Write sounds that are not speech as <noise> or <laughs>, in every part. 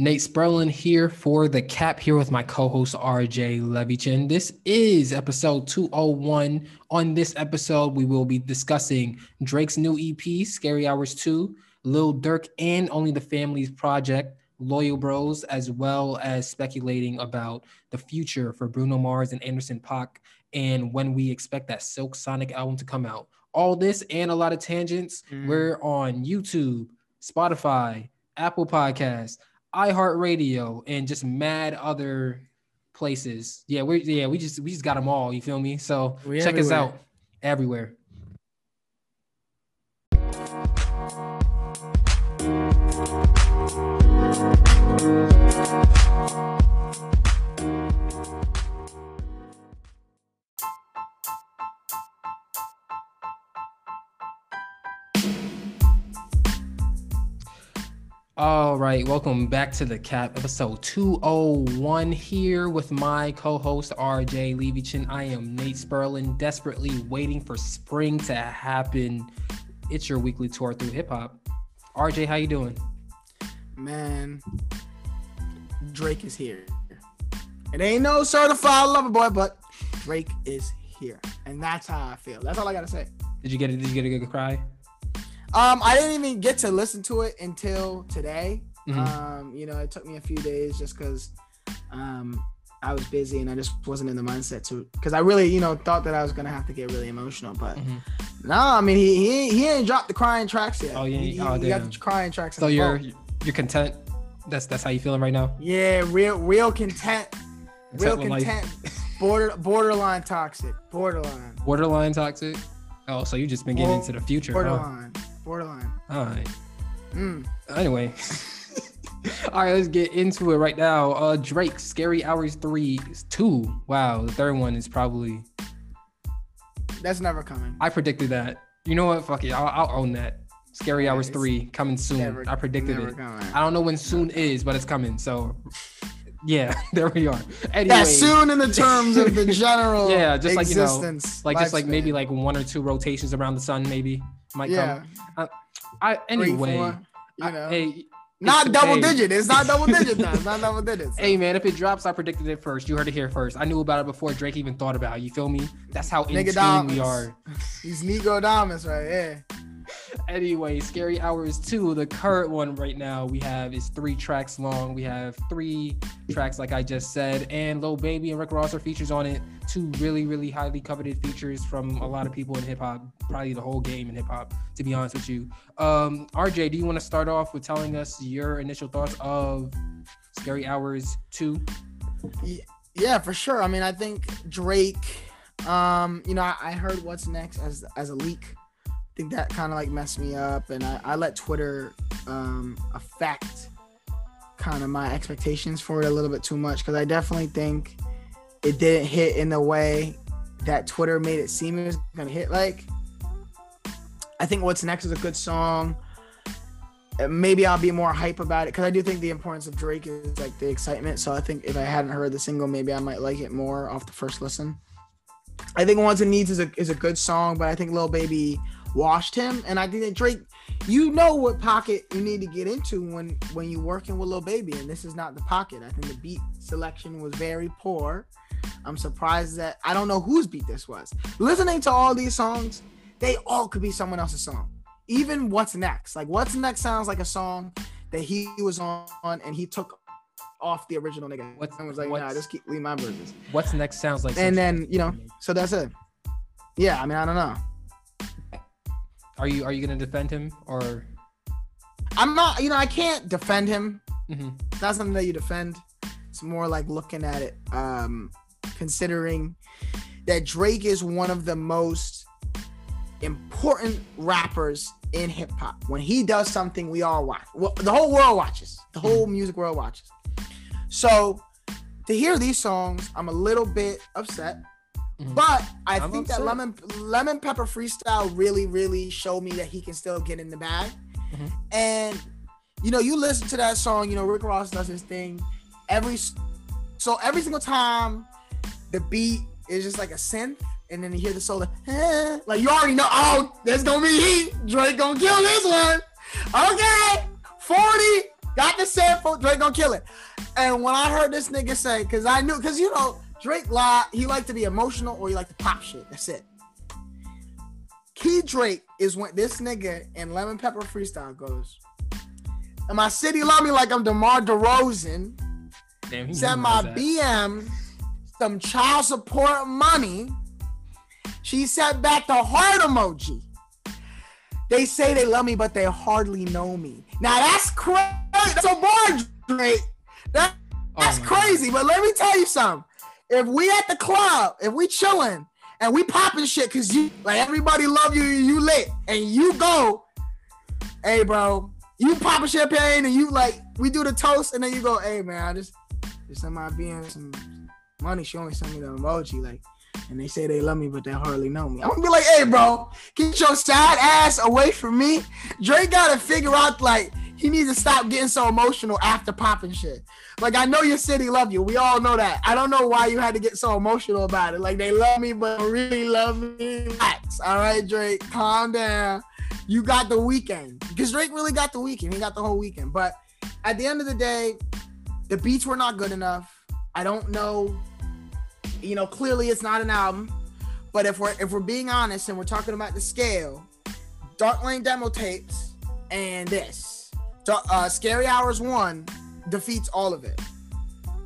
Nate Sperlin here for the cap here with my co-host RJ Levichin. This is episode 201. On this episode, we will be discussing Drake's new EP, Scary Hours 2, Lil Durk and Only the Family's project, Loyal Bros, as well as speculating about the future for Bruno Mars and Anderson .Paak and when we expect that Silk Sonic album to come out. All this and a lot of tangents. Mm. We're on YouTube, Spotify, Apple Podcasts, iHeartRadio, and just mad other places. Yeah, we yeah we just we just got them all. You feel me? So we check everywhere. us out everywhere. All right, welcome back to the Cap episode 201 here with my co-host RJ Levichin. I am Nate Sperlin, desperately waiting for spring to happen. It's your weekly tour through hip hop. RJ, how you doing? Man, Drake is here. It ain't no certified lover boy, but Drake is here, and that's how I feel. That's all I gotta say. Did you get it? Did you get a good cry? Um, I didn't even get to listen to it until today. Mm-hmm. Um, you know, it took me a few days just because um I was busy and I just wasn't in the mindset to because I really, you know, thought that I was gonna have to get really emotional. But mm-hmm. no, I mean he he he ain't dropped the crying tracks yet. Oh yeah, he, oh, he got the crying tracks. So you're phone. you're content. That's that's how you feeling right now. Yeah, real real content. Real content. Border borderline toxic. Borderline. Borderline toxic. Oh, so you just been getting well, into the future. Borderline. Huh? Borderline. All right. Mm. Anyway. <laughs> All right, let's get into it right now. Uh Drake, Scary Hours 3, is 2. Wow, the third one is probably That's never coming. I predicted that. You know what? Fuck it. I'll, I'll own that. Scary yeah, Hours 3 coming soon. Never, I predicted it. Coming. I don't know when soon is, but it's coming. So yeah, <laughs> there we are. Anyway. Yeah, soon in the <laughs> terms of the general yeah, just like you know, like just like maybe like one or two rotations around the sun, maybe might yeah. come. Uh, I anyway, Three, four, you know. I, hey, not double hey. digit. It's not double digit <laughs> now. It's not double digits. So. Hey man, if it drops, I predicted it first. You heard it here first. I knew about it before Drake even thought about it. You feel me? That's how in tune we are. <laughs> He's Nico Damas right here <laughs> anyway, Scary Hours 2, the current one right now we have is three tracks long. We have three tracks, like I just said, and Lil Baby and Rick Ross are features on it. Two really, really highly coveted features from a lot of people in hip hop, probably the whole game in hip hop, to be honest with you. Um, RJ, do you want to start off with telling us your initial thoughts of Scary Hours 2? Yeah, for sure. I mean, I think Drake, um, you know, I, I heard what's next as as a leak think that kind of like messed me up, and I, I let Twitter um, affect kind of my expectations for it a little bit too much because I definitely think it didn't hit in the way that Twitter made it seem it was gonna hit. Like, I think what's next is a good song. Uh, maybe I'll be more hype about it because I do think the importance of Drake is like the excitement. So I think if I hadn't heard the single, maybe I might like it more off the first listen. I think Wants and Needs is a is a good song, but I think Lil Baby washed him. And I think that Drake, you know what pocket you need to get into when when you're working with Lil Baby, and this is not the pocket. I think the beat selection was very poor. I'm surprised that I don't know whose beat this was. Listening to all these songs, they all could be someone else's song. Even What's Next, like What's Next sounds like a song that he was on and he took off the original nigga. What's, and was like, nah, just keep leave my verses. What's next sounds like. And then you know, so that's it. Yeah, I mean, I don't know. Are you are you gonna defend him or? I'm not. You know, I can't defend him. Mm-hmm. It's not something that you defend. It's more like looking at it, um, considering that Drake is one of the most important rappers in hip hop. When he does something, we all watch. Well, the whole world watches. The whole mm-hmm. music world watches. So to hear these songs, I'm a little bit upset Mm-hmm. But I I'm think upset. that lemon lemon pepper freestyle really really showed me that he can still get in the bag. Mm-hmm. And you know, you listen to that song. You know, Rick Ross does his thing every so every single time the beat is just like a synth, and then you hear the solo, eh, like you already know. Oh, there's gonna be heat. Drake gonna kill this one. Okay, forty. Got the sample. Drake gonna kill it. And when I heard this nigga say, cause I knew, cause you know Drake lie, he like to be emotional or he like to pop shit. That's it. Key Drake is when this nigga in Lemon Pepper Freestyle goes. And my city love me like I'm DeMar DeRozan. Damn, he Send my. BM some child support money. She sent back the heart emoji. They say they love me, but they hardly know me. Now that's crazy. That's a bar, Drake. That, Oh that's my crazy. But let me tell you something. If we at the club, if we chilling and we popping shit because you like everybody love you, you lit, and you go, hey bro, you popping champagne and you like we do the toast and then you go, hey man, I just just my being some money. She only sent me the emoji, like, and they say they love me, but they hardly know me. I'm gonna be like, hey bro, get your sad ass away from me. Drake gotta figure out like he needs to stop getting so emotional after popping shit. Like I know your city love you. We all know that. I don't know why you had to get so emotional about it. Like they love me, but really love me. Relax. All right, Drake, calm down. You got the weekend because Drake really got the weekend. He got the whole weekend. But at the end of the day, the beats were not good enough. I don't know. You know, clearly it's not an album. But if we're if we're being honest and we're talking about the scale, Dark Lane demo tapes and this, uh, Scary Hours one defeats all of it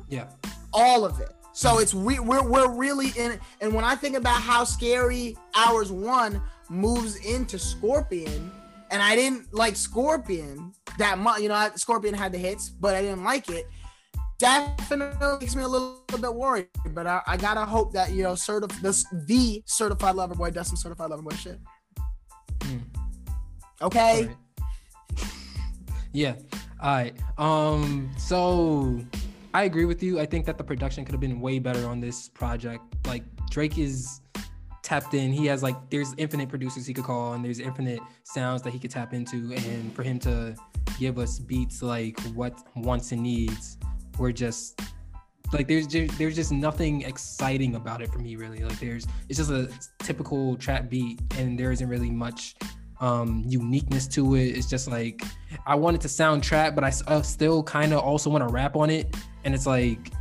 Yeah. all of it. So it's we, we're we're really in. And when I think about how scary Hours One moves into Scorpion, and I didn't like Scorpion that much. You know, Scorpion had the hits, but I didn't like it. Definitely makes me a little, bit worried. But I, I gotta hope that you know, certif- this, the certified lover boy does some certified lover boy shit. Mm. Okay. Alright. yeah. All right. Um. So I agree with you. I think that the production could have been way better on this project. Like Drake is tapped in. He has like there's infinite producers he could call, and there's infinite sounds that he could tap into. And for him to give us beats like what wants and needs, were just like there's just, there's just nothing exciting about it for me really. Like there's it's just a typical trap beat, and there isn't really much um uniqueness to it. It's just like i want it to sound trap but i, I still kind of also want to rap on it. And it's like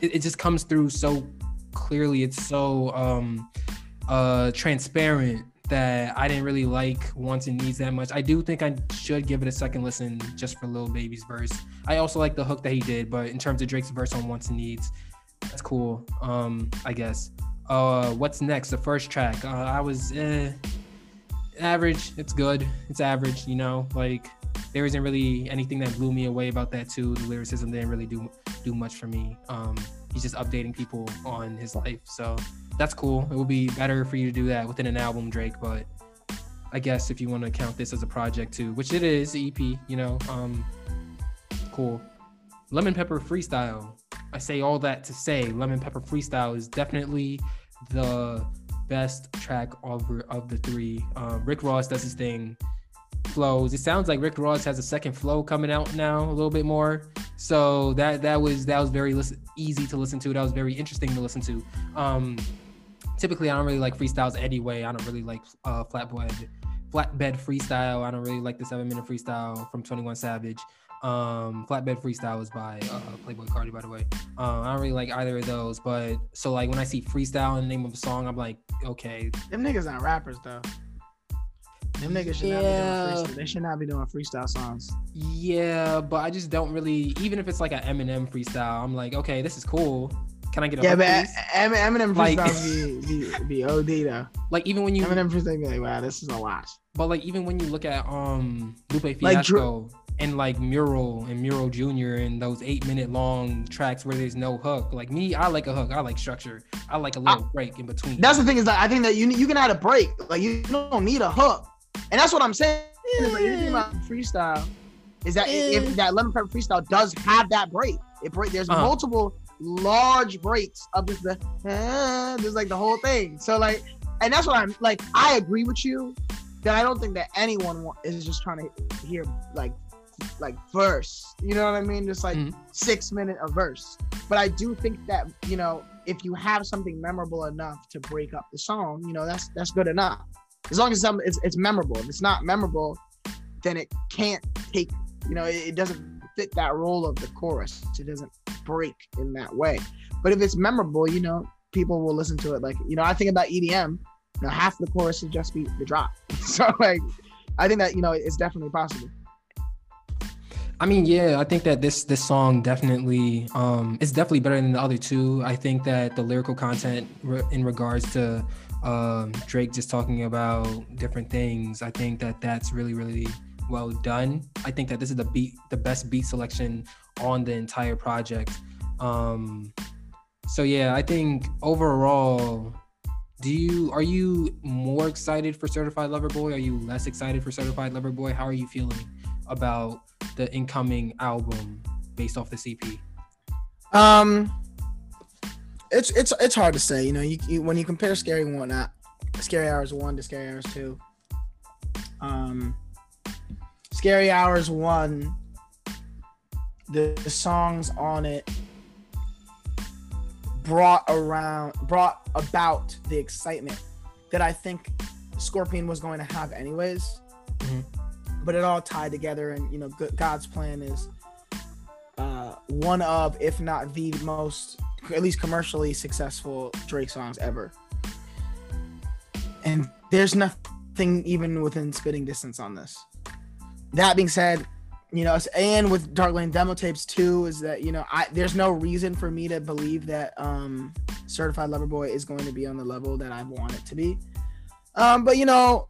it, it just comes through so clearly. It's so um uh transparent that i didn't really like wants and needs that much i do think i should give it a second listen just for Lil baby's verse i also like the hook that he did but in terms of drake's verse on wants and needs that's cool um i guess uh what's next the first track uh, i was eh, average. It's good. It's average. You know, like there isn't really anything that blew me away about that too. The lyricism didn't really do do much for me. Um, he's just updating people on his life, so that's cool. It would be better for you to do that within an album, Drake. But I guess if you want to count this as a project too, which it is, EP. You know, um, cool. Lemon Pepper Freestyle. I say all that to say Lemon Pepper Freestyle is definitely the best track of of the three. Um, Rick Ross does his thing, flows. It sounds like Rick Ross has a second flow coming out now, a little bit more. So that that was that was very listen, easy to listen to. That was very interesting to listen to. Um, typically, I don't really like freestyles anyway. I don't really like uh, flatbed flatbed freestyle. I don't really like the seven minute freestyle from Twenty One Savage. Um, flatbed freestyle is by uh, Playboi Carti, by the way. Um, I don't really like either of those, but so like when I see freestyle in the name of a song, I'm like, okay, Them niggas not rappers though. Them niggas should Yeah. not be doing freestyle. They should not be doing freestyle songs. yeah, but I just don't really. Even if it's like an Eminem freestyle, I'm like, okay, this is cool. Can I get a Yeah, hook, but? Em- Eminem Like- <laughs> be, be, be OD though. like even when you, Eminem freestyle be like, wow, this is a lot. but like even when you look at um Lupe Like Fiasco and like Mural and Mural Junior and those eight minute long tracks where there's no hook. Like me, I like a hook. I like structure. I like a little break in between. That's the thing is that I think that you you can add a break. Like you don't need a hook, and that's what I'm saying. Is like, you're about freestyle. Is that if Eh. that lemon pepper freestyle does have that break? It break. There's Uh-huh. multiple large breaks of just the uh, there's like the whole thing. So like, and that's what I'm like. I agree with you that I don't think that anyone wa- is just trying to hear like like verse. You know what I mean? Just like Mhm. six minute a verse. But I do think that you know if you have something memorable enough to break up the song, you know that's that's good enough. As long as some it's, it's memorable. If it's not memorable, then it can't take. You know, it, it doesn't fit that role of the chorus. It doesn't break in that way. But if it's memorable, you know, people will listen to it. Like, you know, I think about EDM, you know, half the chorus would just be the drop. <laughs> so like I think that, you know, it's definitely possible. I mean, yeah, I think that this this song definitely um is definitely better than the other two. I think that the lyrical content re- in regards to um Drake just talking about different things, I think that that's really really well done. I think that this is the beat the best beat selection on the entire project. Um so yeah, I think overall do you are you more excited for Certified Lover Boy? Are you less excited for Certified Lover Boy? How are you feeling about the incoming album based off the EP? Um, it's it's it's hard to say. You know, you, you when you compare Scary One, uh, Scary Hours One to Scary Hours Two. Um, Scary Hours One, the, the songs on it brought around brought about the excitement that I think Scorpion was going to have anyways. Mm-hmm but it all tied together. And you know, God's plan is uh, one of, if not the most, at least commercially successful Drake songs ever. And there's nothing even within spitting distance on this. That being said, you know, and with Dark Lane demo tapes too, is that you know, I there's no reason for me to believe that um, Certified Lover Boy is going to be on the level that I want it to be. Um, but you know,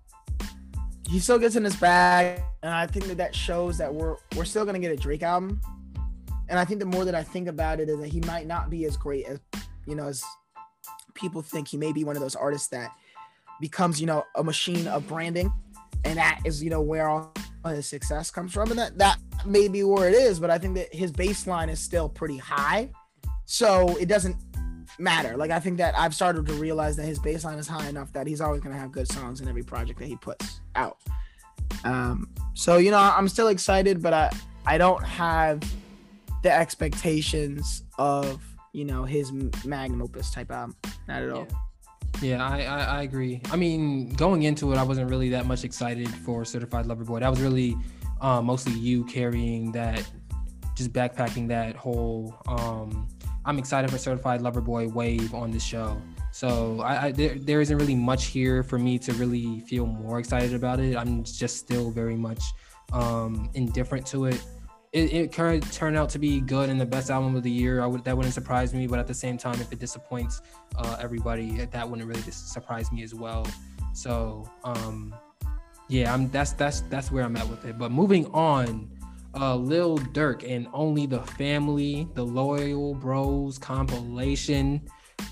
he still gets in his bag, and I think that that shows that we're we're still gonna get a Drake album. And I think the more that I think about it is that he might not be as great as you know as people think. He may be one of those artists that becomes you know a machine of branding, and that is you know where all his success comes from, and that that may be where it is. But I think that his baseline is still pretty high, so it doesn't matter. Like I think that I've started to realize that his baseline is high enough that he's always gonna have good songs in every project that he puts out. Um, so you know, I'm still excited, but I I don't have the expectations of you know his magnum opus type album. Not at all. Yeah. Yeah, I, I, I agree. I mean, going into it, I wasn't really that much excited for Certified Lover Boy. That was really uh, mostly you carrying that, just backpacking that whole um, I'm excited for Certified Lover Boy wave on the show. So I, I there, there isn't really much here for me to really feel more excited about it. I'm just still very much um, indifferent to it. It, it could turn out to be good and the best album of the year. I would that wouldn't surprise me, but at the same time, if it disappoints uh, everybody, that wouldn't really surprise me as well. So um, yeah, I'm that's that's that's where I'm at with it. But moving on uh, Lil Durk and Only the Family, the Loyal Bros compilation.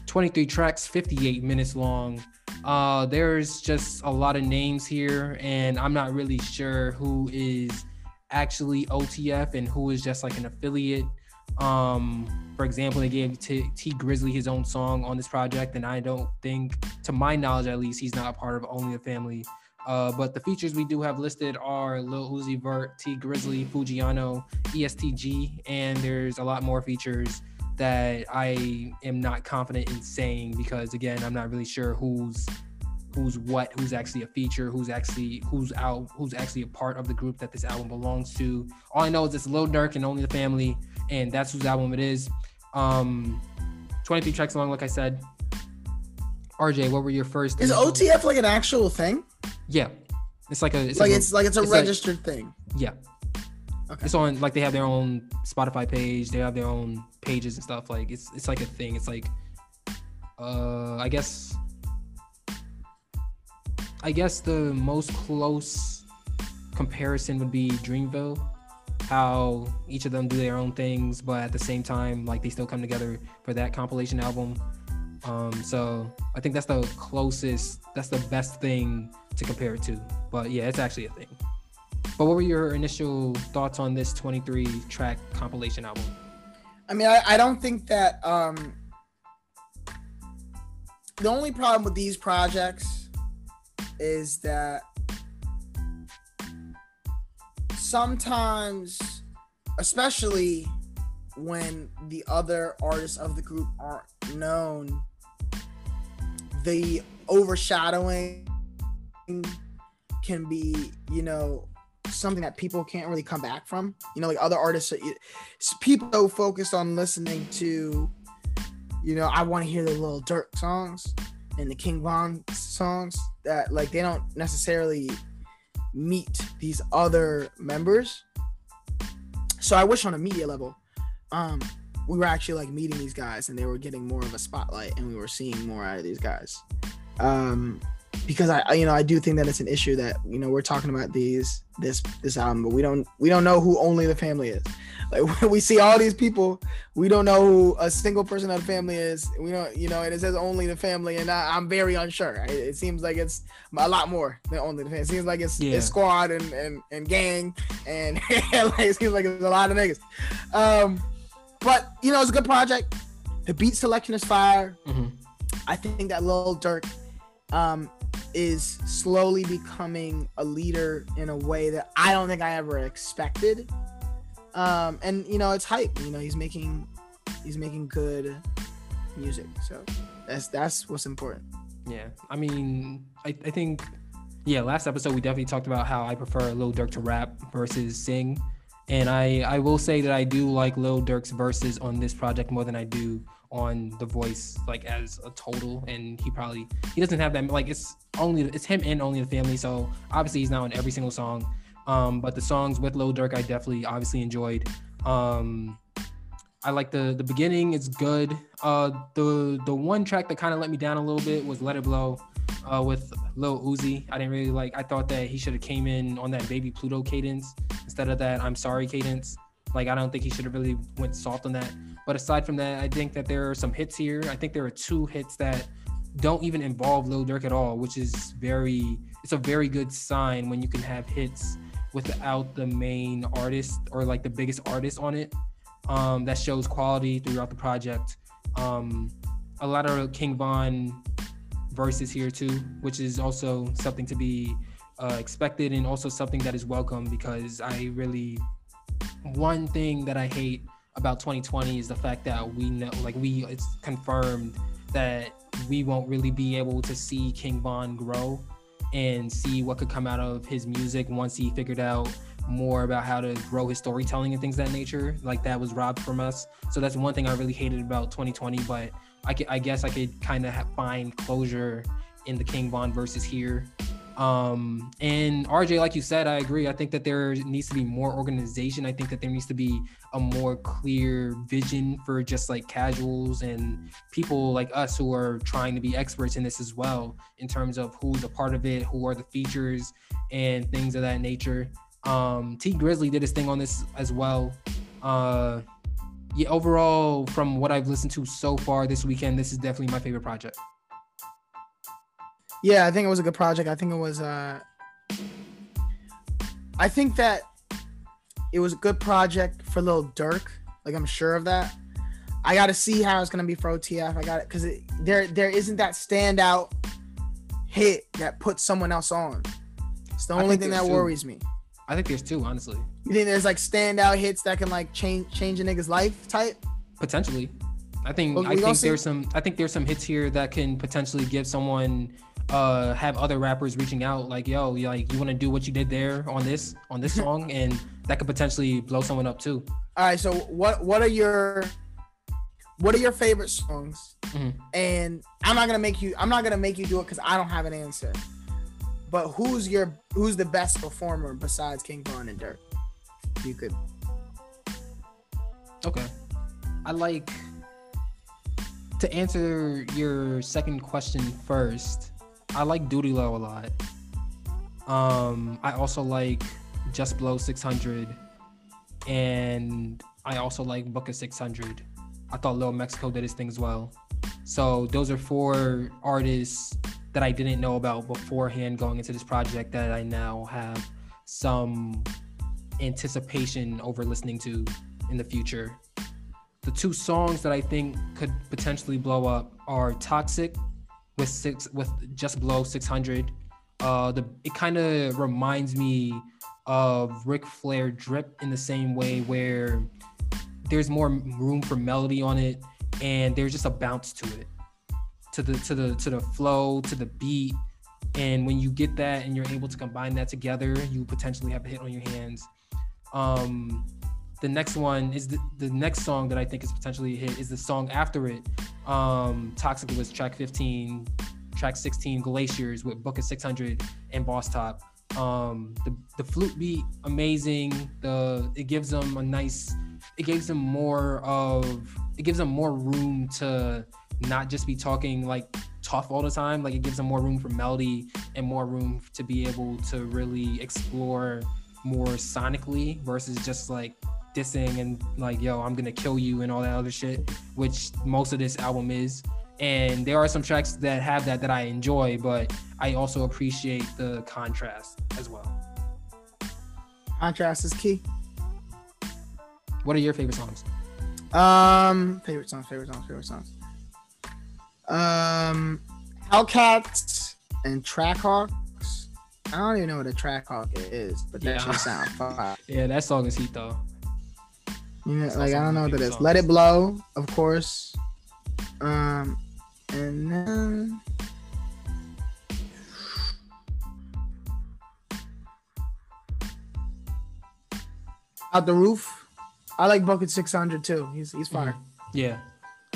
23 tracks, 58 minutes long. Uh, there's just a lot of names here, and I'm not really sure who is actually OTF and who is just like an affiliate. Um, for example, they gave T-, Tee Grizzley his own song on this project, and I don't think, to my knowledge at least, he's not a part of Only a Family. Uh, but the features we do have listed are Lil Uzi Vert, Tee Grizzley, Fujiano, ESTG, and there's a lot more features that I am not confident in saying because again, I'm not really sure who's who's what, who's actually a feature, who's actually who's out, who's actually a part of the group that this album belongs to. All I know is it's Lil Durk and Only the Family, and that's whose album it is. Um, 23 tracks long, like I said. RJ, what were your first? Is OTF like an actual thing? Yeah, it's like a. It's like, it's like it's a it's registered like, thing. Yeah. Okay. It's on like they have their own Spotify page. They have their own pages and stuff. Like it's it's like a thing. It's like, uh, I guess. I guess the most close comparison would be Dreamville, how each of them do their own things, but at the same time, like they still come together for that compilation album. Um, so I think that's the closest, that's the best thing to compare it to. But yeah, it's actually a thing. But what were your initial thoughts on this 23 track compilation album? I mean, I, I don't think that um, the only problem with these projects is that sometimes, especially when the other artists of the group aren't known, the overshadowing can be, you know, something that people can't really come back from. You know, like other artists, people so focused on listening to, you know, I want to hear the Lil Durk songs and the King Von songs that like they don't necessarily meet these other members. So I wish on a media level, um, we were actually like meeting these guys and they were getting more of a spotlight and we were seeing more out of these guys. Um, because I, you know, I do think that it's an issue that you know we're talking about these this this album, but we don't we don't know who only the family is. Like <laughs> we see all these people, we don't know who a single person of the family is. We don't, you know, and it says only the family, and I, am very unsure. It, it, seems like it's a lot more than only the family. It seems like it's, yeah. it's squad and, and and gang, and <laughs> like, it seems like it's a lot of niggas. Um, but you know, it's a good project. The beat selection is fire. Mm-hmm. I think that Lil Durk um, is slowly becoming a leader in a way that I don't think I ever expected. Um, and you know, it's hype. You know, he's making he's making good music. So that's that's what's important. Yeah, I mean, I, I think yeah. Last episode we definitely talked about how I prefer Lil Durk to rap versus sing, and I I will say that I do like Lil Durk's verses on this project more than I do on the voice like as a total and he probably he doesn't have that like it's only it's him and only the family so obviously he's not on every single song. Um but the songs with Lil Durk I definitely obviously enjoyed. Um I like the the beginning it's good. Uh the the one track that kind of let me down a little bit was Let It Blow uh with Lil Uzi. I didn't really like I thought that he should have came in on that baby Pluto cadence instead of that I'm sorry cadence. Like I don't think he should have really went soft on that but aside from that, I think that there are some hits here. I think there are two hits that don't even involve Lil Durk at all, which is very it's a very good sign when you can have hits without the main artist or like the biggest artist on it. Um, that shows quality throughout the project. Um, a lot of King Von verses here too, which is also something to be uh, expected and also something that is welcome because I really one thing that I hate about 2020 is the fact that we know, like, we it's confirmed that we won't really be able to see King Von grow and see what could come out of his music once he figured out more about how to grow his storytelling and things that nature. Like that was robbed from us. So that's one thing I really hated about 2020. But I, I guess I could kind of find closure in the King Von verses here. Um, and RJ, like you said, I agree. I think that there needs to be more organization. I think that there needs to be a more clear vision for just like casuals and people like us who are trying to be experts in this as well, in terms of who's a part of it, who are the features, and things of that nature. Um, Tee Grizzley did his thing on this as well. Uh, yeah, overall, from what I've listened to so far this weekend, this is definitely my favorite project. Yeah, I think it was a good project. I think it was. Uh, I think that it was a good project for Lil Durk. Like I'm sure of that. I got to see how it's gonna be for OTF. I got it because there there isn't that standout hit that puts someone else on. It's the only thing that two. worries me. I think there's two, honestly. You think there's like standout hits that can like change change a nigga's life type? Potentially. I think well, I think there's some I think there's some hits here that can potentially give someone uh have other rappers reaching out like yo like you want to do what you did there on this on this song? <laughs> And that could potentially blow someone up too. All right so what what are your what are your favorite songs? Mm-hmm. and i'm not gonna make you i'm not gonna make you do it because i don't have an answer. But who's your who's the best performer besides king von and Durk you could. Okay. I like to answer your second question first I like Doodie Lo a lot. Um, I also like Just Blow 600, and I also like Booka 600. I thought Lil Mexico did his thing as well. So those are four artists that I didn't know about beforehand going into this project that I now have some anticipation over listening to in the future. The two songs that I think could potentially blow up are Toxic with six with just below 600. Uh, the it kind of reminds me of Ric Flair drip in the same way where there's more room for melody on it and there's just a bounce to it to the to the to the flow to the beat And when you get that and you're able to combine that together, you potentially have a hit on your hands. Um, the next one is the, the next song that I think is potentially hit is the song after it. Um, Toxic was track 15, track 16, Glaciers with Booka 600 and Boss Top. Um, the, the flute beat, amazing. The it gives them a nice, it gives them more of, it gives them more room to not just be talking like tough all the time. Like it gives them more room for melody and more room to be able to really explore more sonically versus just like dissing and like, yo, I'm gonna kill you and all that other shit, which most of this album is. And there are some tracks that have that that I enjoy, but I also appreciate the contrast as well. Contrast is key. What are your favorite songs? Um, favorite songs, favorite songs, favorite songs. Um, Hellcats and Trackhawks. I don't even know what a Trackhawk is, but that Yeah. should sound <laughs> fire. Yeah, that song is heat though. You know, like I don't know what that is. Let it blow, of course. Um, and then out the roof. I like Bucket Six Hundred too. He's he's fire. Yeah.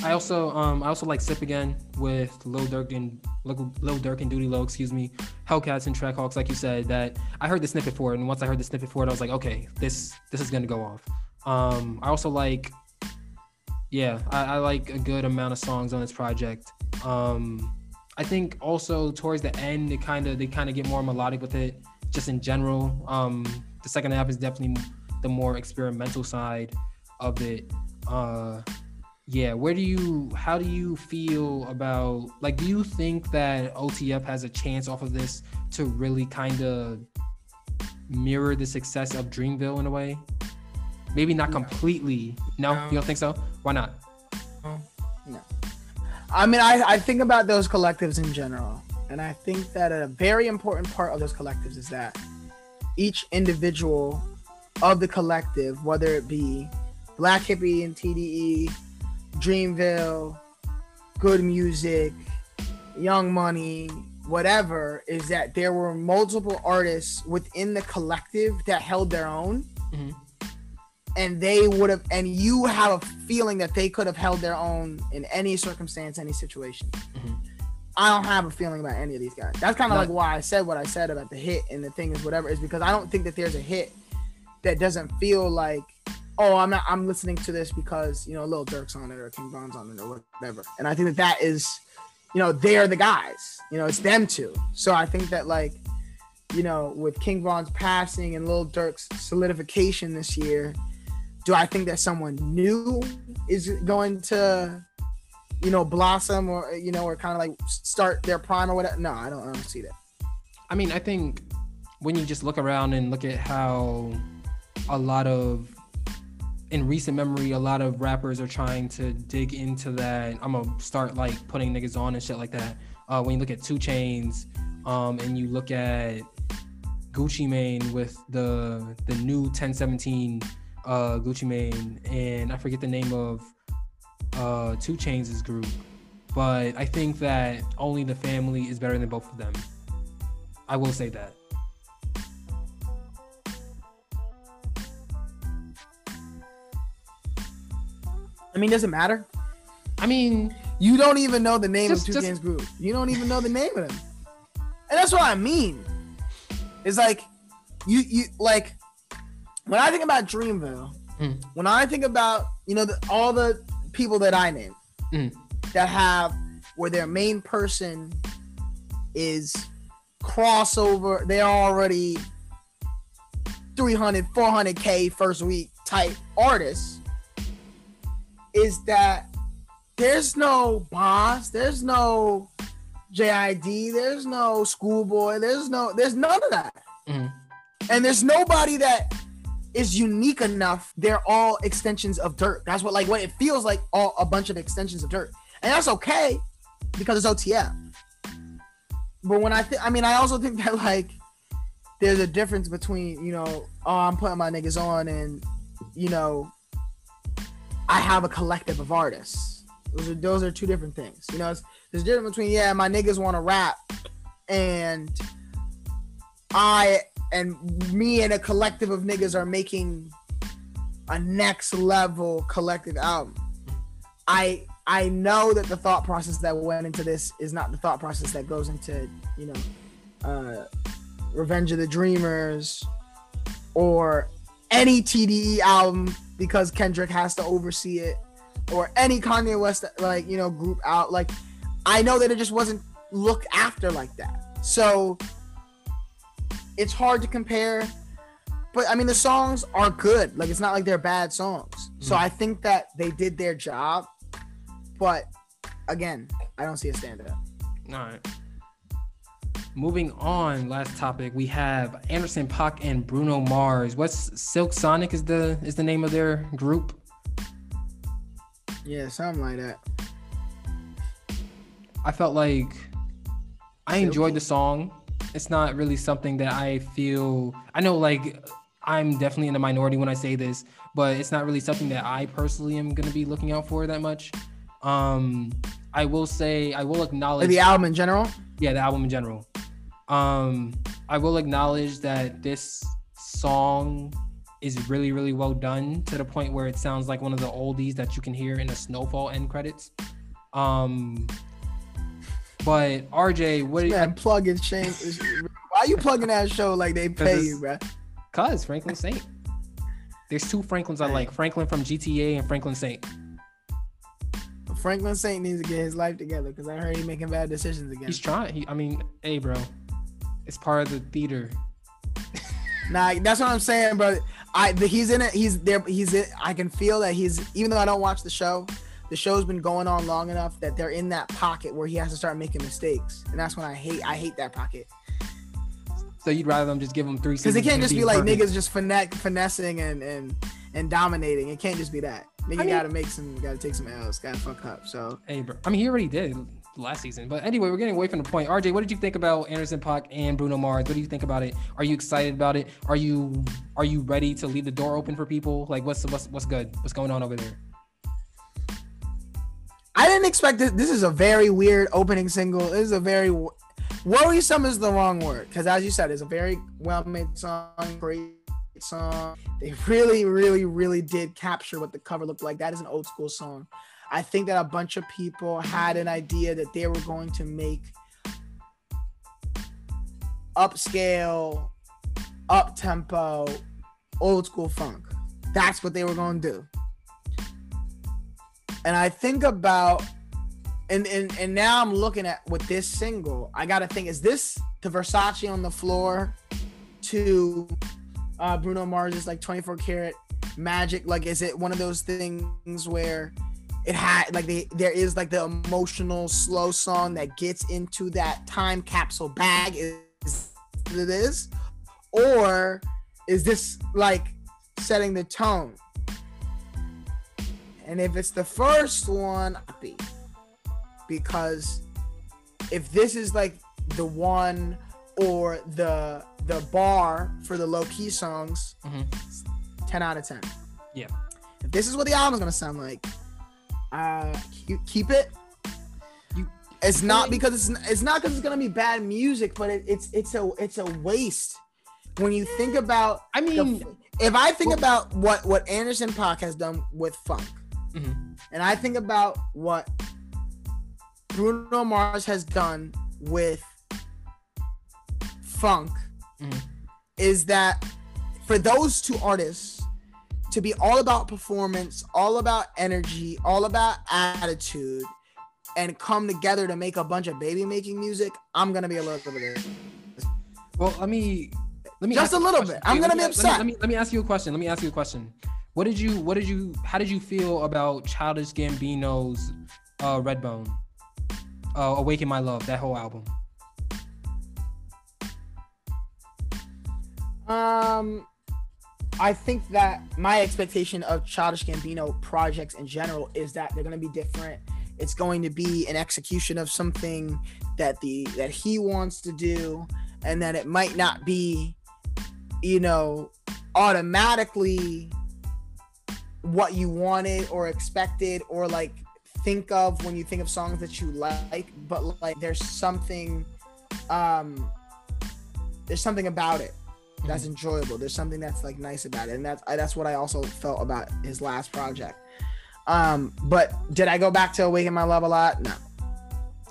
I also um I also like Sip Again with Lil Durk and Lil, Lil Durk and Doodie Lo, excuse me. Hellcats and Trackhawks, like you said, that I heard the snippet for it, and once I heard the snippet for it, I was like, okay, this this is gonna go off. Um I also like yeah, I, I like a good amount of songs on this project. Um I think also towards the end it kind of they kind of get more melodic with it, just in general. Um the second half is definitely the more experimental side of it. Uh yeah, where do you how do you feel about like do you think that OTF has a chance off of this to really kind of mirror the success of Dreamville in a way? Maybe not No. completely. No, No. you don't think so? Why not? No. I mean, I, I think about those collectives in general. And I think that a very important part of those collectives is that each individual of the collective, whether it be Black Hippy and TDE, Dreamville, Good Music, Young Money, whatever, is that there were multiple artists within the collective that held their own. Mhm. And they would have, and you have a feeling that they could have held their own in any circumstance, any situation. Mhm. I don't have a feeling about any of these guys. That's kind of No. like why I said what I said about the hit and the thing is whatever is because I don't think that there's a hit that doesn't feel like oh I'm not, I'm listening to this because you know Lil Durk's on it or King Von's on it or whatever. And I think that that is you know they're the guys. You know it's them two. So I think that like you know with King Von's passing and Lil Durk's solidification this year, do I think that someone new is going to you know blossom or you know or kind of like start their prime or whatever? No, I don't. I don't see that. I mean, I think when you just look around and look at how a lot of in recent memory, a lot of rappers are trying to dig into that. I'm gonna start like putting niggas on and shit like that. Uh, when you look at Two Chainz, um, and you look at Gucci Mane with the the new 1017 uh, Gucci Mane, and I forget the name of uh, Two Chainz' group, but I think that only the family is better than both of them. I will say that. I mean, does it matter? I mean, You don't even know the name Just- of Two just- Chainz group. You don't even know the name of them, and that's what I mean. It's like you you like when I think about Dreamville. Mm. When I think about you know the, all the people that I name Mm. that have where their main person is crossover. They're already 300, 400k first week type artists. Is that there's no boss, there's no JID, there's no schoolboy, there's no, there's none of that. Mhm. And there's nobody that is unique enough. They're all extensions of Durk. That's what like what it feels like all a bunch of extensions of Durk. And that's okay because it's OTF. But when I think I mean I also think that like there's a difference between, you know, oh I'm putting my niggas on and you know I have a collective of artists. Those are those are two different things. You know, it's, there's a difference between yeah, my niggas want to rap and I and me and a collective of niggas are making a next level collective album. I I know that the thought process that went into this is not the thought process that goes into, you know, uh Revenge of the Dreamers or any TDE album because Kendrick has to oversee it or any Kanye West like, you know, group out like I know that it just wasn't looked after like that. So it's hard to compare but I mean the songs are good. Like it's not like they're bad songs. Mm-hmm. So I think that they did their job. But again, I don't see a stand up. All right. Moving on, last topic we have Anderson .Paak and Bruno Mars. What's Silk Sonic is the is the name of their group? Yeah, something like that. I felt like I enjoyed the song. It's not really something that I feel I know like I'm definitely in the minority when I say this, but it's not really something that I personally am gonna be looking out for that much. Um, I will say I will acknowledge the album in general. Yeah, the album in general. Um, I will acknowledge that this song is really, really well done to the point where it sounds like one of the oldies that you can hear in the Snowfall end credits. Um, but RJ, what? Man, you, plugging shame. Why are you plugging that show like they pay you, bro? Cause Franklin Saint. There's two Franklins I like: Franklin from GTA and Franklin Saint. Franklin Saint needs to get his life together because I heard he's making bad decisions again. He's trying. He, I mean, hey, bro, it's part of the theater. <laughs> nah, that's what I'm saying, bro. I the, he's in it. He's there. He's in, I can feel that he's even though I don't watch the show. The show's been going on long enough that they're in that pocket where he has to start making mistakes, and that's when I hate. I hate that pocket. So you'd rather them just give them three Because it can't just be like perfect. niggas just finesse, finessing and, and and dominating. It can't just be that. Nigga I mean, gotta make some, gotta take some L's, gotta fuck up. So hey, bro. I mean, he already did last season. But anyway, we're getting away from the point. RJ, what did you think about Anderson .Paak and Bruno Mars? What do you think about it? Are you excited about it? Are you are you ready to leave the door open for people? Like, what's what's what's good? What's going on over there? I didn't expect this. This is a very weird opening single. This is a very worrisome is the wrong word because as you said it's a very well made song great song they really really really did capture what the cover looked like that is an old school song i think that a bunch of people had an idea that they were going to make upscale up tempo old school funk that's what they were going to do and i think about and and and now I'm looking at with this single, I gotta think: is this the Versace on the floor to uh, Bruno Mars's like 24 karat magic? Like, is it one of those things where it had like the there is like the emotional slow song that gets into that time capsule bag? Is it is, or is this like setting the tone? And if it's the first one, happy because if this is like the one or the the bar for the low key songs, mm-hmm. 10 out of 10. Yeah. If this is what the album's gonna sound like, uh keep it. You, it's not because it's it's not because it's gonna be bad music, but it, it's it's a it's a waste when you think about. I mean, the, if I think well, about what what Anderson .Paak has done with funk, mm-hmm. and I think about what Bruno Mars has done with funk mm. is that for those two artists to be all about performance, all about energy, all about attitude, and come together to make a bunch of baby making music, I'm gonna be a little bit. Well, let me let me just a little bit. I'm gonna be upset. Let me, let me let me ask you a question. Let me ask you a question. What did you what did you how did you feel about Childish Gambino's uh, Redbone? uh, Awaken My Love, that whole album? Um, I think that my expectation of Childish Gambino projects in general is that they're going to be different. It's going to be an execution of something that the that he wants to do, and that it might not be, you know, automatically what you wanted or expected or like think of when you think of songs that you like, but like there's something um, there's something about it that's Mhm. enjoyable. There's something that's like nice about it, and that's I, that's what I also felt about his last project. Um, but did I go back to Awaken My Love a lot? No.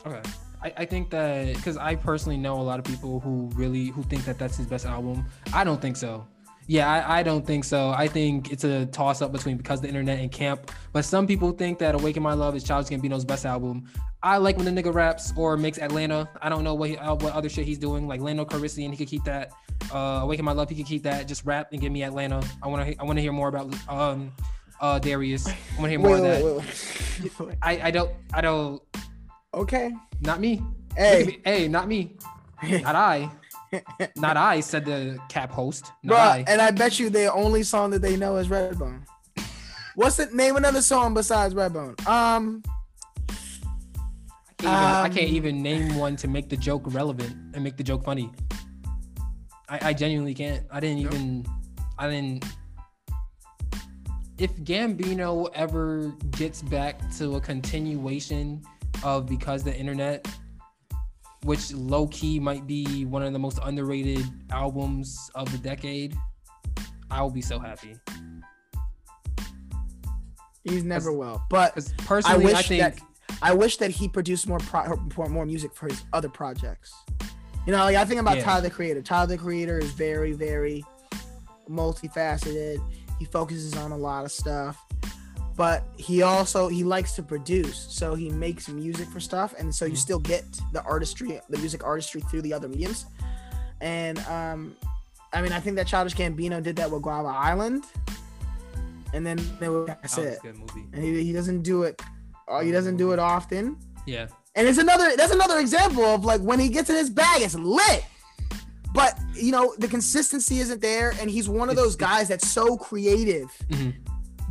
Okay. I, I think that because I personally know a lot of people who really who think that that's his best album. I don't think so. Yeah, I, I don't think so. I think it's a toss up between because the internet and camp. But some people think that Awaken My Love is Childish Gambino's best album. I like when the nigga raps or makes Atlanta. I don't know what he, uh, what other shit he's doing. Like Lando Calrissian, he could keep that. Uh, Awaken My Love, he could keep that. Just rap and give me Atlanta. I want to I want to hear more about um uh Darius. I want to hear more Wait, of that. wait, wait, <laughs> wait. I I don't I don't Okay. not me. Hey, me. hey, not me. <laughs> Not I. <laughs> Not I, said the cap host. Not bro, I. and I bet you the only song that they know is Redbone. What's the name another song besides Redbone? Um, I can't, even, I um, can't even name one to make the joke relevant and make the joke funny. I, I genuinely can't. I didn't Nope. even. I didn't. If Gambino ever gets back to a continuation of because the internet, which low key might be one of the most underrated albums of the decade, I will be so happy. he's never will, but I personally, I, wish think that I wish that he produced more pro- more music for his other projects. You know, like I think about Yeah. Tyler the Creator. Tyler the Creator is very, very multifaceted. He focuses on a lot of stuff, but he also he likes to produce. So he makes music for stuff, and so you Mhm. still get the artistry, the music artistry through the other mediums. And um, I mean, I think that Childish Gambino did that with Guava Island, and then that's that was it a good movie. and he, he doesn't do it oh he doesn't do it often Yeah. and it's another that's another example of like when he gets in his bag it's lit but you know the consistency isn't there and he's one of those guys that's so creative Mhm.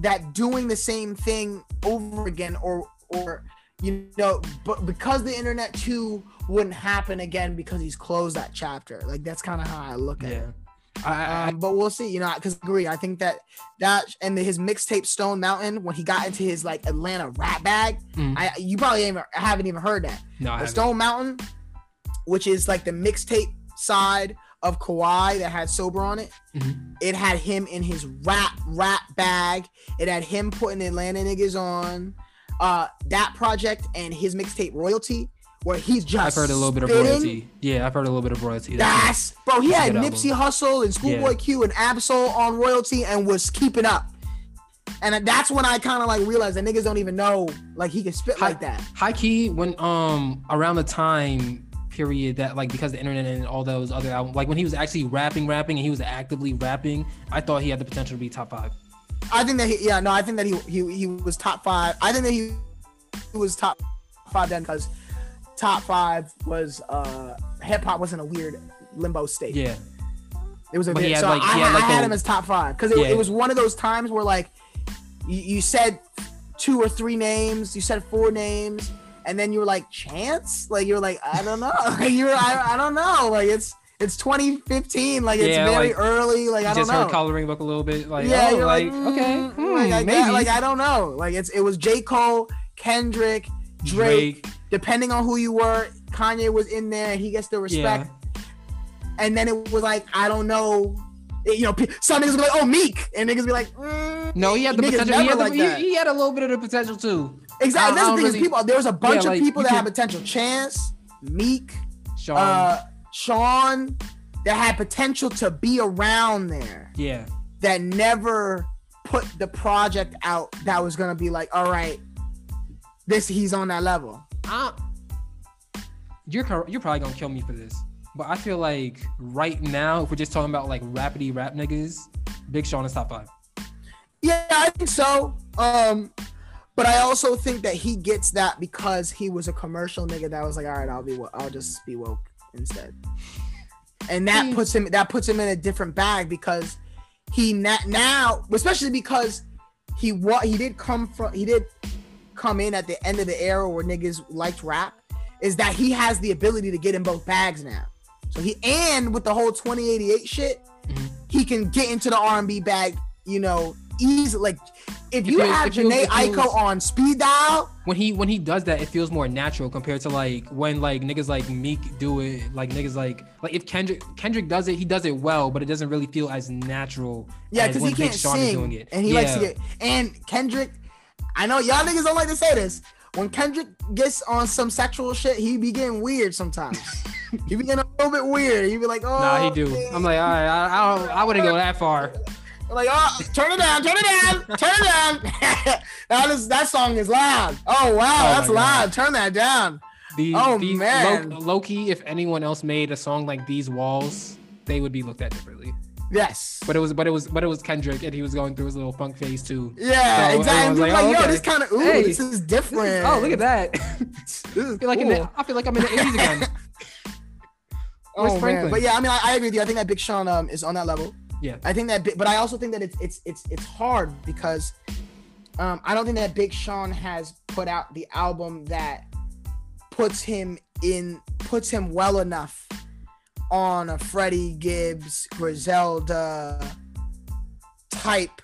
That doing the same thing over again or or you know but because the internet too wouldn't happen again because he's closed that chapter like that's kind of how i look at Yeah. it I, um, but we'll see, you know, because agree. I think that that and his mixtape Stone Mountain when he got into his like Atlanta rap bag, Mhm. I you probably even, haven't even heard that. no, Stone Mountain, which is like the mixtape side of Kauai that had sober on it, Mhm. it had him in his rap rap bag. It had him putting Atlanta niggas on. Uh, that project and his mixtape royalty, where he's just I've heard a little bit of royalty. Yeah, I've heard a little bit of royalty. That's- That's bro. He had Nipsey album. Hussle and Schoolboy Yeah. Q and Ab-Soul on royalty and was keeping up. And that's when I kind of like realized that niggas don't even know like he can spit Hi- like that. high key when um around the time period that like because the internet and all those other albums like when he was actually rapping rapping and he was actively rapping i thought he had the potential to be top five I think that he, yeah, no, I think that he he he was top five. I think that he, he was top five then because top five was uh hip hop was in a weird limbo state. yeah It was a But he bit, had, so like- I, had, I had the- him as top five because it, Yeah. it was one of those times where like you, you said two or three names, you said four names, and then you were like chance, like you're like I don't know, <laughs> like you're I, I don't know, like it's it's 2015, like it's Yeah, very like, early, like I don't just know. heard coloring book a little bit like yeah, oh like, like, okay mm, hmm, like, I, maybe. like I don't know, like it's it was J. Cole, Kendrick, Drake, depending on who you were, Kanye was in there, he gets the respect. And then it was like, I don't know. You know, some niggas be like, oh, Meek. And niggas be like, mm, no he had the potential. He had, the, he, he had a little bit of the potential too Exactly. That's the thing is, people, there was a bunch Yeah, of like, people that had could- potential. Chance, Meek, sean uh, Sean, that had potential to be around there yeah that never put the project out that was going to be like, all right, this, he's on that level. I, you're you're probably gonna kill me for this but i feel like right now if we're just talking about like rapidy rap niggas big sean is top five Yeah, I think so. Um, but I also think that he gets that because he was a commercial nigga that was like, all right, I'll be, wo- I'll just be woke instead. And that Hmm. puts him, that puts him in a different bag because he na- now, especially because he what he did come from, he did come in at the end of the era where niggas liked rap, is that he has the ability to get in both bags now. So he and with the whole 2088 shit, Mhm. he can get into the R&B bag, you know, easy like if you feels- have Jhené Aiko on speed dial, when he when he does that, it feels more natural compared to like when like niggas like Meek do it. Like niggas like like if Kendrick Kendrick does it, he does it well, but it doesn't really feel as natural. yeah, because he can't Sean is sing, doing it. and he yeah. likes to get. And Kendrick, I know y'all niggas don't like to say this. When Kendrick gets on some sexual shit, he be getting weird sometimes. <laughs> he be getting a little bit weird. He be like, oh, Nah, he oh, do. man." I'm like, all right, I, I don't, I wouldn't go that far. Like, oh, turn it down, turn it down, turn it down. <laughs> that is that song is loud. Oh wow, Oh, that's my God. loud. Turn that down. The, Oh, these, man. Key, if anyone else made a song like these walls, they would be looked at differently. Yes. But it was, but it was, but it was Kendrick, and he was going through his little funk phase too. Yeah, So exactly. Like, like, oh, yo, okay. this kind of ooh, Hey, this is This different. is- oh, look at that! <laughs> This is I feel like cool. the, I feel like I'm in the 80s again. <laughs> Where's Oh man, but yeah, I mean, I, I agree with you. I think that Big Sean um, is on that level. Yeah. I think that, but I also think that it's it's it's it's hard because um, I don't think that Big Sean has put out the album that puts him in puts him well enough on a Freddie Gibbs, Griselda type.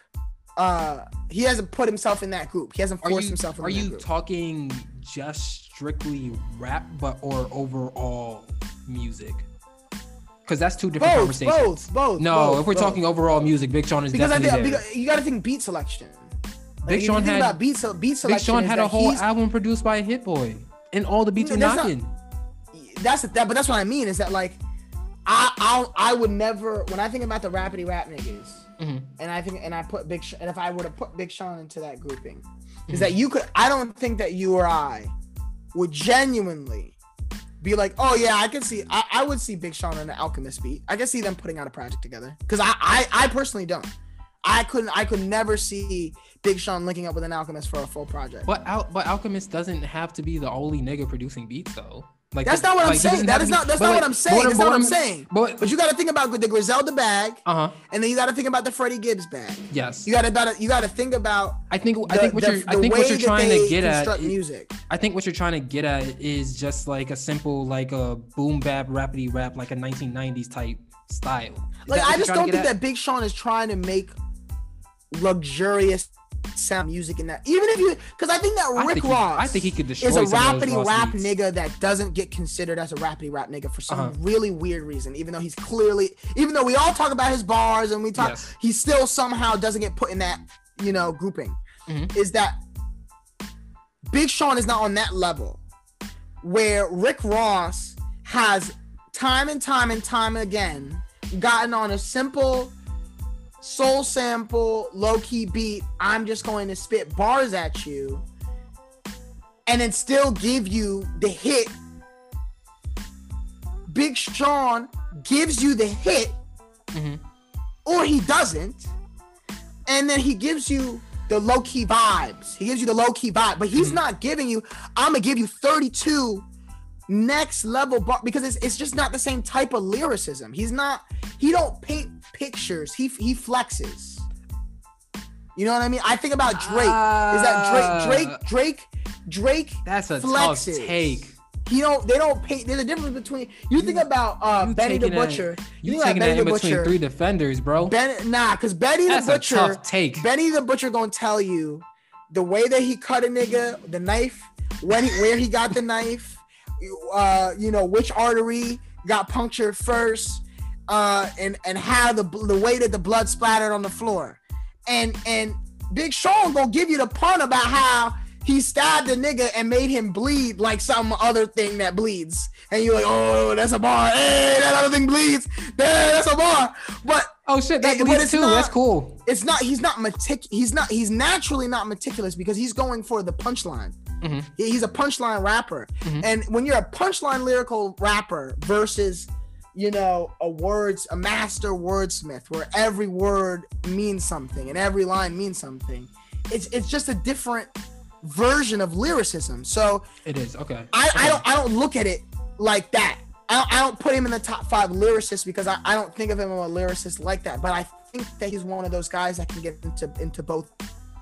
Uh, he hasn't put himself in that group. He hasn't forced you, himself are that you group. talking just strictly rap, but or overall music? Because that's two different both, conversations. both, both. No, both, if we're both. talking overall music, Big Sean is because I think there. because you got to think beat selection. Like, Big Sean had- beat, beat selection. Big Sean had a whole album produced by Hit Boy, and all the beats were No, that's not- knocking. that's that, but that's what I mean is that like, I I I would never when I think about the rapidy rap niggas, Mhm. and I think and I put Big and if I were to put Big Sean into that grouping, is Mhm. that you could I don't think that you or I would genuinely be like, oh yeah, I could see I, I would see Big Sean and the Alchemist beat. I can see them putting out a project together because I, I I personally don't. I couldn't I could never see Big Sean linking up with an Alchemist for a full project. But Al- but Alchemist doesn't have to be the only nigga producing beats though. Like That's not what I'm saying. That is not that's not like, what I'm saying. That's not what I'm saying. But But you got to think about the Griselda bag, uh huh. and then you got to think about the Freddie Gibbs bag. Yes. You got to you got to think about. I think I think what the- you're I think what you're trying to get at music. I think what you're trying to get at is just like a simple like a boom bap rapidy rap like a 1990s type style. Is Like I just don't think get that Big Sean is trying to make luxurious sound music in that. Even if you, because I think that at? I Rick think he- Ross. I think he could destroy is a rapidy rap beats. nigga that doesn't get considered as a rapidy rap nigga for some Uh-huh. really weird reason. Even though he's clearly, even though we all talk about his bars and we talk, Yes. he still somehow doesn't get put in that you know grouping. Mhm. Is that Big Sean is not on that level where Rick Ross has time and time and time again gotten on a simple soul sample, low key beat. I'm just going to spit bars at you and then still give you the hit. Big Sean gives you the hit, Mhm. or he doesn't, and then he gives you the low key vibes. He gives you the low key vibe, but he's Mhm. not giving you. I'm gonna give you 32 next level bar because it's, it's just not the same type of lyricism. He's not. He don't paint pictures. He he flexes. You know what I mean? I think about Drake. Is that Drake? Drake? Drake? Drake? That's a flexes. tough take. He don't. They don't paint. There's a difference between. You think about uh you Benny the that- Butcher. You think about taking Benny that in the Butcher. three defenders, bro. Ben, nah, because Benny That's the a Butcher. tough take. Benny the Butcher gonna tell you the way that he cut a nigga, the knife, when he, where he got the knife, uh, you know which artery got punctured first, uh, and and how the the way that the blood splattered on the floor, and and Big Sean gonna give you the pun about how he stabbed the nigga and made him bleed like some other thing that bleeds, and you're like, oh, that's a bar. Hey, that other thing bleeds. Hey, that's a bar. But Oh shit, that but bleeds too. not- That's cool. it's not he's not metic he's not he's naturally not meticulous because he's going for the punchline Mhm. He's a punchline rapper Mhm. and when you're a punchline lyrical rapper versus you know a words a master wordsmith where every word means something and every line means something it's it's just a different version of lyricism so It is okay. I, Okay. I don't I don't look at it like that. I don't, I don't put him in the top five lyricists because I, I don't think of him as a lyricist like that. But I think that he's one of those guys that can get into into both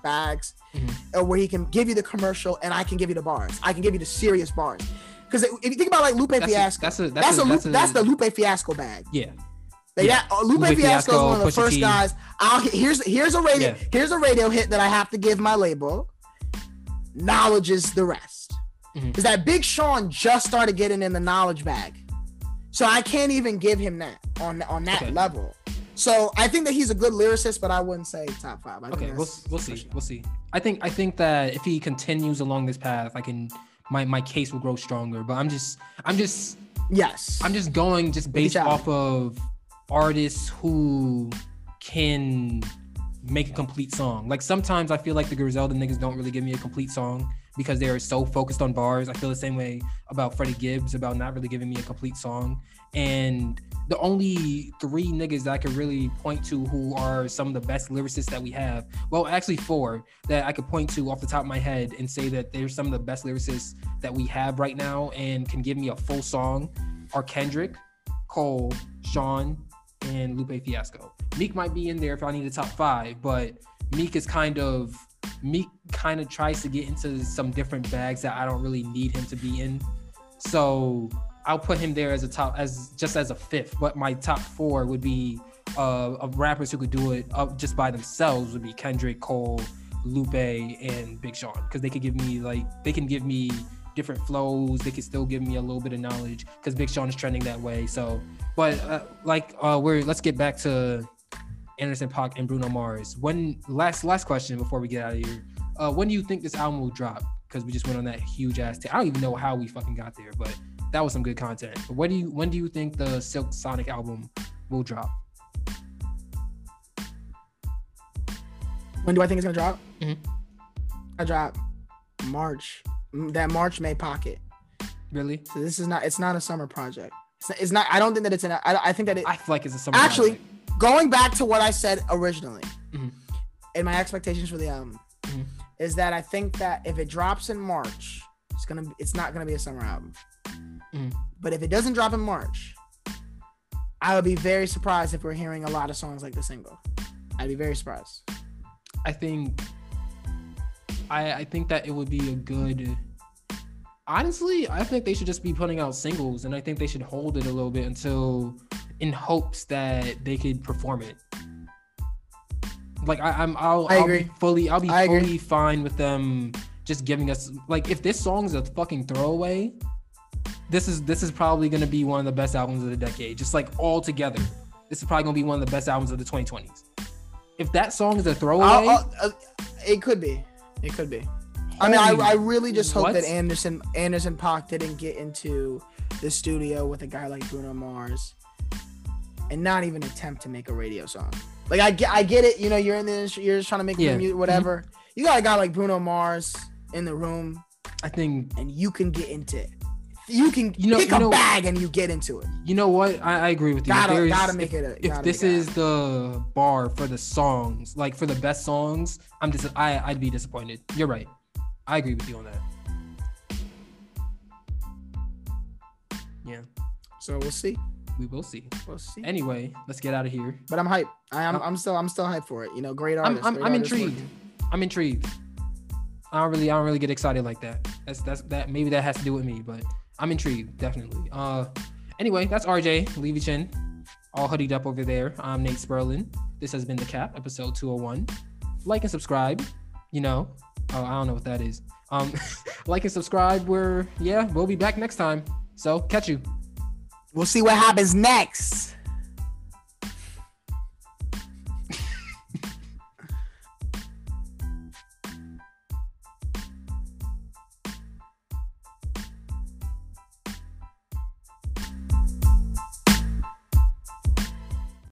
bags, Mhm. uh, where he can give you the commercial and I can give you the bars. I can give you the serious bars. Because if you think about like Lupe That's a, Fiasco, that's a that's, that's, a, a, that's a that's the Lupe Fiasco bag. yeah. Like Yeah. that, uh, Lupe, Lupe Fiasco is one of the first guys. I'll here's here's a radio Yeah. here's a radio hit that I have to give my label. Knowledge is the rest. Mhm. Is that Big Sean just started getting in the knowledge bag, so I can't even give him that on on that Okay. level. So I think that he's a good lyricist, but I wouldn't say top five. I think Okay, we'll we'll see. We'll see. I think I think that if he continues along this path, I can my my case will grow stronger. But I'm just I'm just Yes, I'm just going just based off of artists who can make a complete song. Like sometimes I feel like the Griselda niggas don't really give me a complete song because they are so focused on bars. I feel the same way about Freddie Gibbs about not really giving me a complete song. And the only three niggas that I could really point to who are some of the best lyricists that we have, well, actually four that I could point to off the top of my head and say that they're some of the best lyricists that we have right now and can give me a full song are Kendrick, Cole, Sean, and Lupe Fiasco. Meek might be in there if I need a top five, but Meek is kind of Meek kind of tries to get into some different bags that I don't really need him to be in. So I'll put him there as a top as just as a fifth. But my top four would be uh, of rappers who could do it uh, just by themselves would be Kendrick, Cole, Lupe, and Big Sean because they could give me like they can give me different flows. They could still give me a little bit of knowledge because Big Sean is trending that way. So, but uh, like uh, we're let's get back to Anderson .Paak and Bruno Mars. When last last question before we get out of here, uh, when do you think this album will drop? Because we just went on that huge ass. ta- I don't even know how we fucking got there, but that was some good content. What do you when do you think the Silk Sonic album will drop? when do I think it's gonna drop? Mhm. I drop March. Mm, That March May pocket. Really? So this is not. It's not a summer project. It's not. It's not I don't think that it's an. I, I think that it. I feel like it's a summer. Actually, project. going back to what I said originally, Mhm. and my expectations for the album, Mhm. is that I think that if it drops in March, it's gonna. It's not gonna be a summer album. Mhm. But if it doesn't drop in March, I would be very surprised if we're hearing a lot of songs like the single. I'd be very surprised. I think I I think that it would be a good honestly, I think they should just be putting out singles and I think they should hold it a little bit until in hopes that they could perform it. Like I, I'm I'll, I I'll agree. be fully I'll be I agree. fully fine with them just giving us like if this song's a fucking throwaway, this is this is probably gonna be one of the best albums of the decade. Just like all together. This is probably gonna be one of the best albums of the 2020s. If that song is a throwaway, I'll- I'll- uh, it could be. It could be. I mean, I, I really just hope what? that Anderson Anderson .Paak didn't get into the studio with a guy like Bruno Mars and not even attempt to make a radio song. Like I get, I get it. You know, you're in the industry, you're just trying to make Yeah. music, whatever. You got a guy like Bruno Mars in the room, I think and you can get into it. You can You know- pick you a know- bag and you get into it. you know what I, I agree with you. Gotta, gotta make if, it. A, if this is the bar for the songs, like for the best songs, I'm just I I'd be disappointed. You're right. I agree with you on that. Yeah. So we'll see. we will see. We'll see. Anyway, let's get out of here. But I'm hyped. I am. I'm still. I'm still hyped for it. You know, great I'm artist. I'm, great I'm intrigued. working. I'm intrigued. I don't really I don't really get excited like that. That's that's that maybe that has to do with me, but I'm intrigued definitely. Uh, anyway, that's RJ Levy Chin, all hoodied up over there. I'm Nate Sperlin. This has been the Cap episode 201. Like and subscribe. You know, oh I don't know what that is. Um, <laughs> like and subscribe. We're yeah we'll be back next time. So catch you. We'll see what happens next.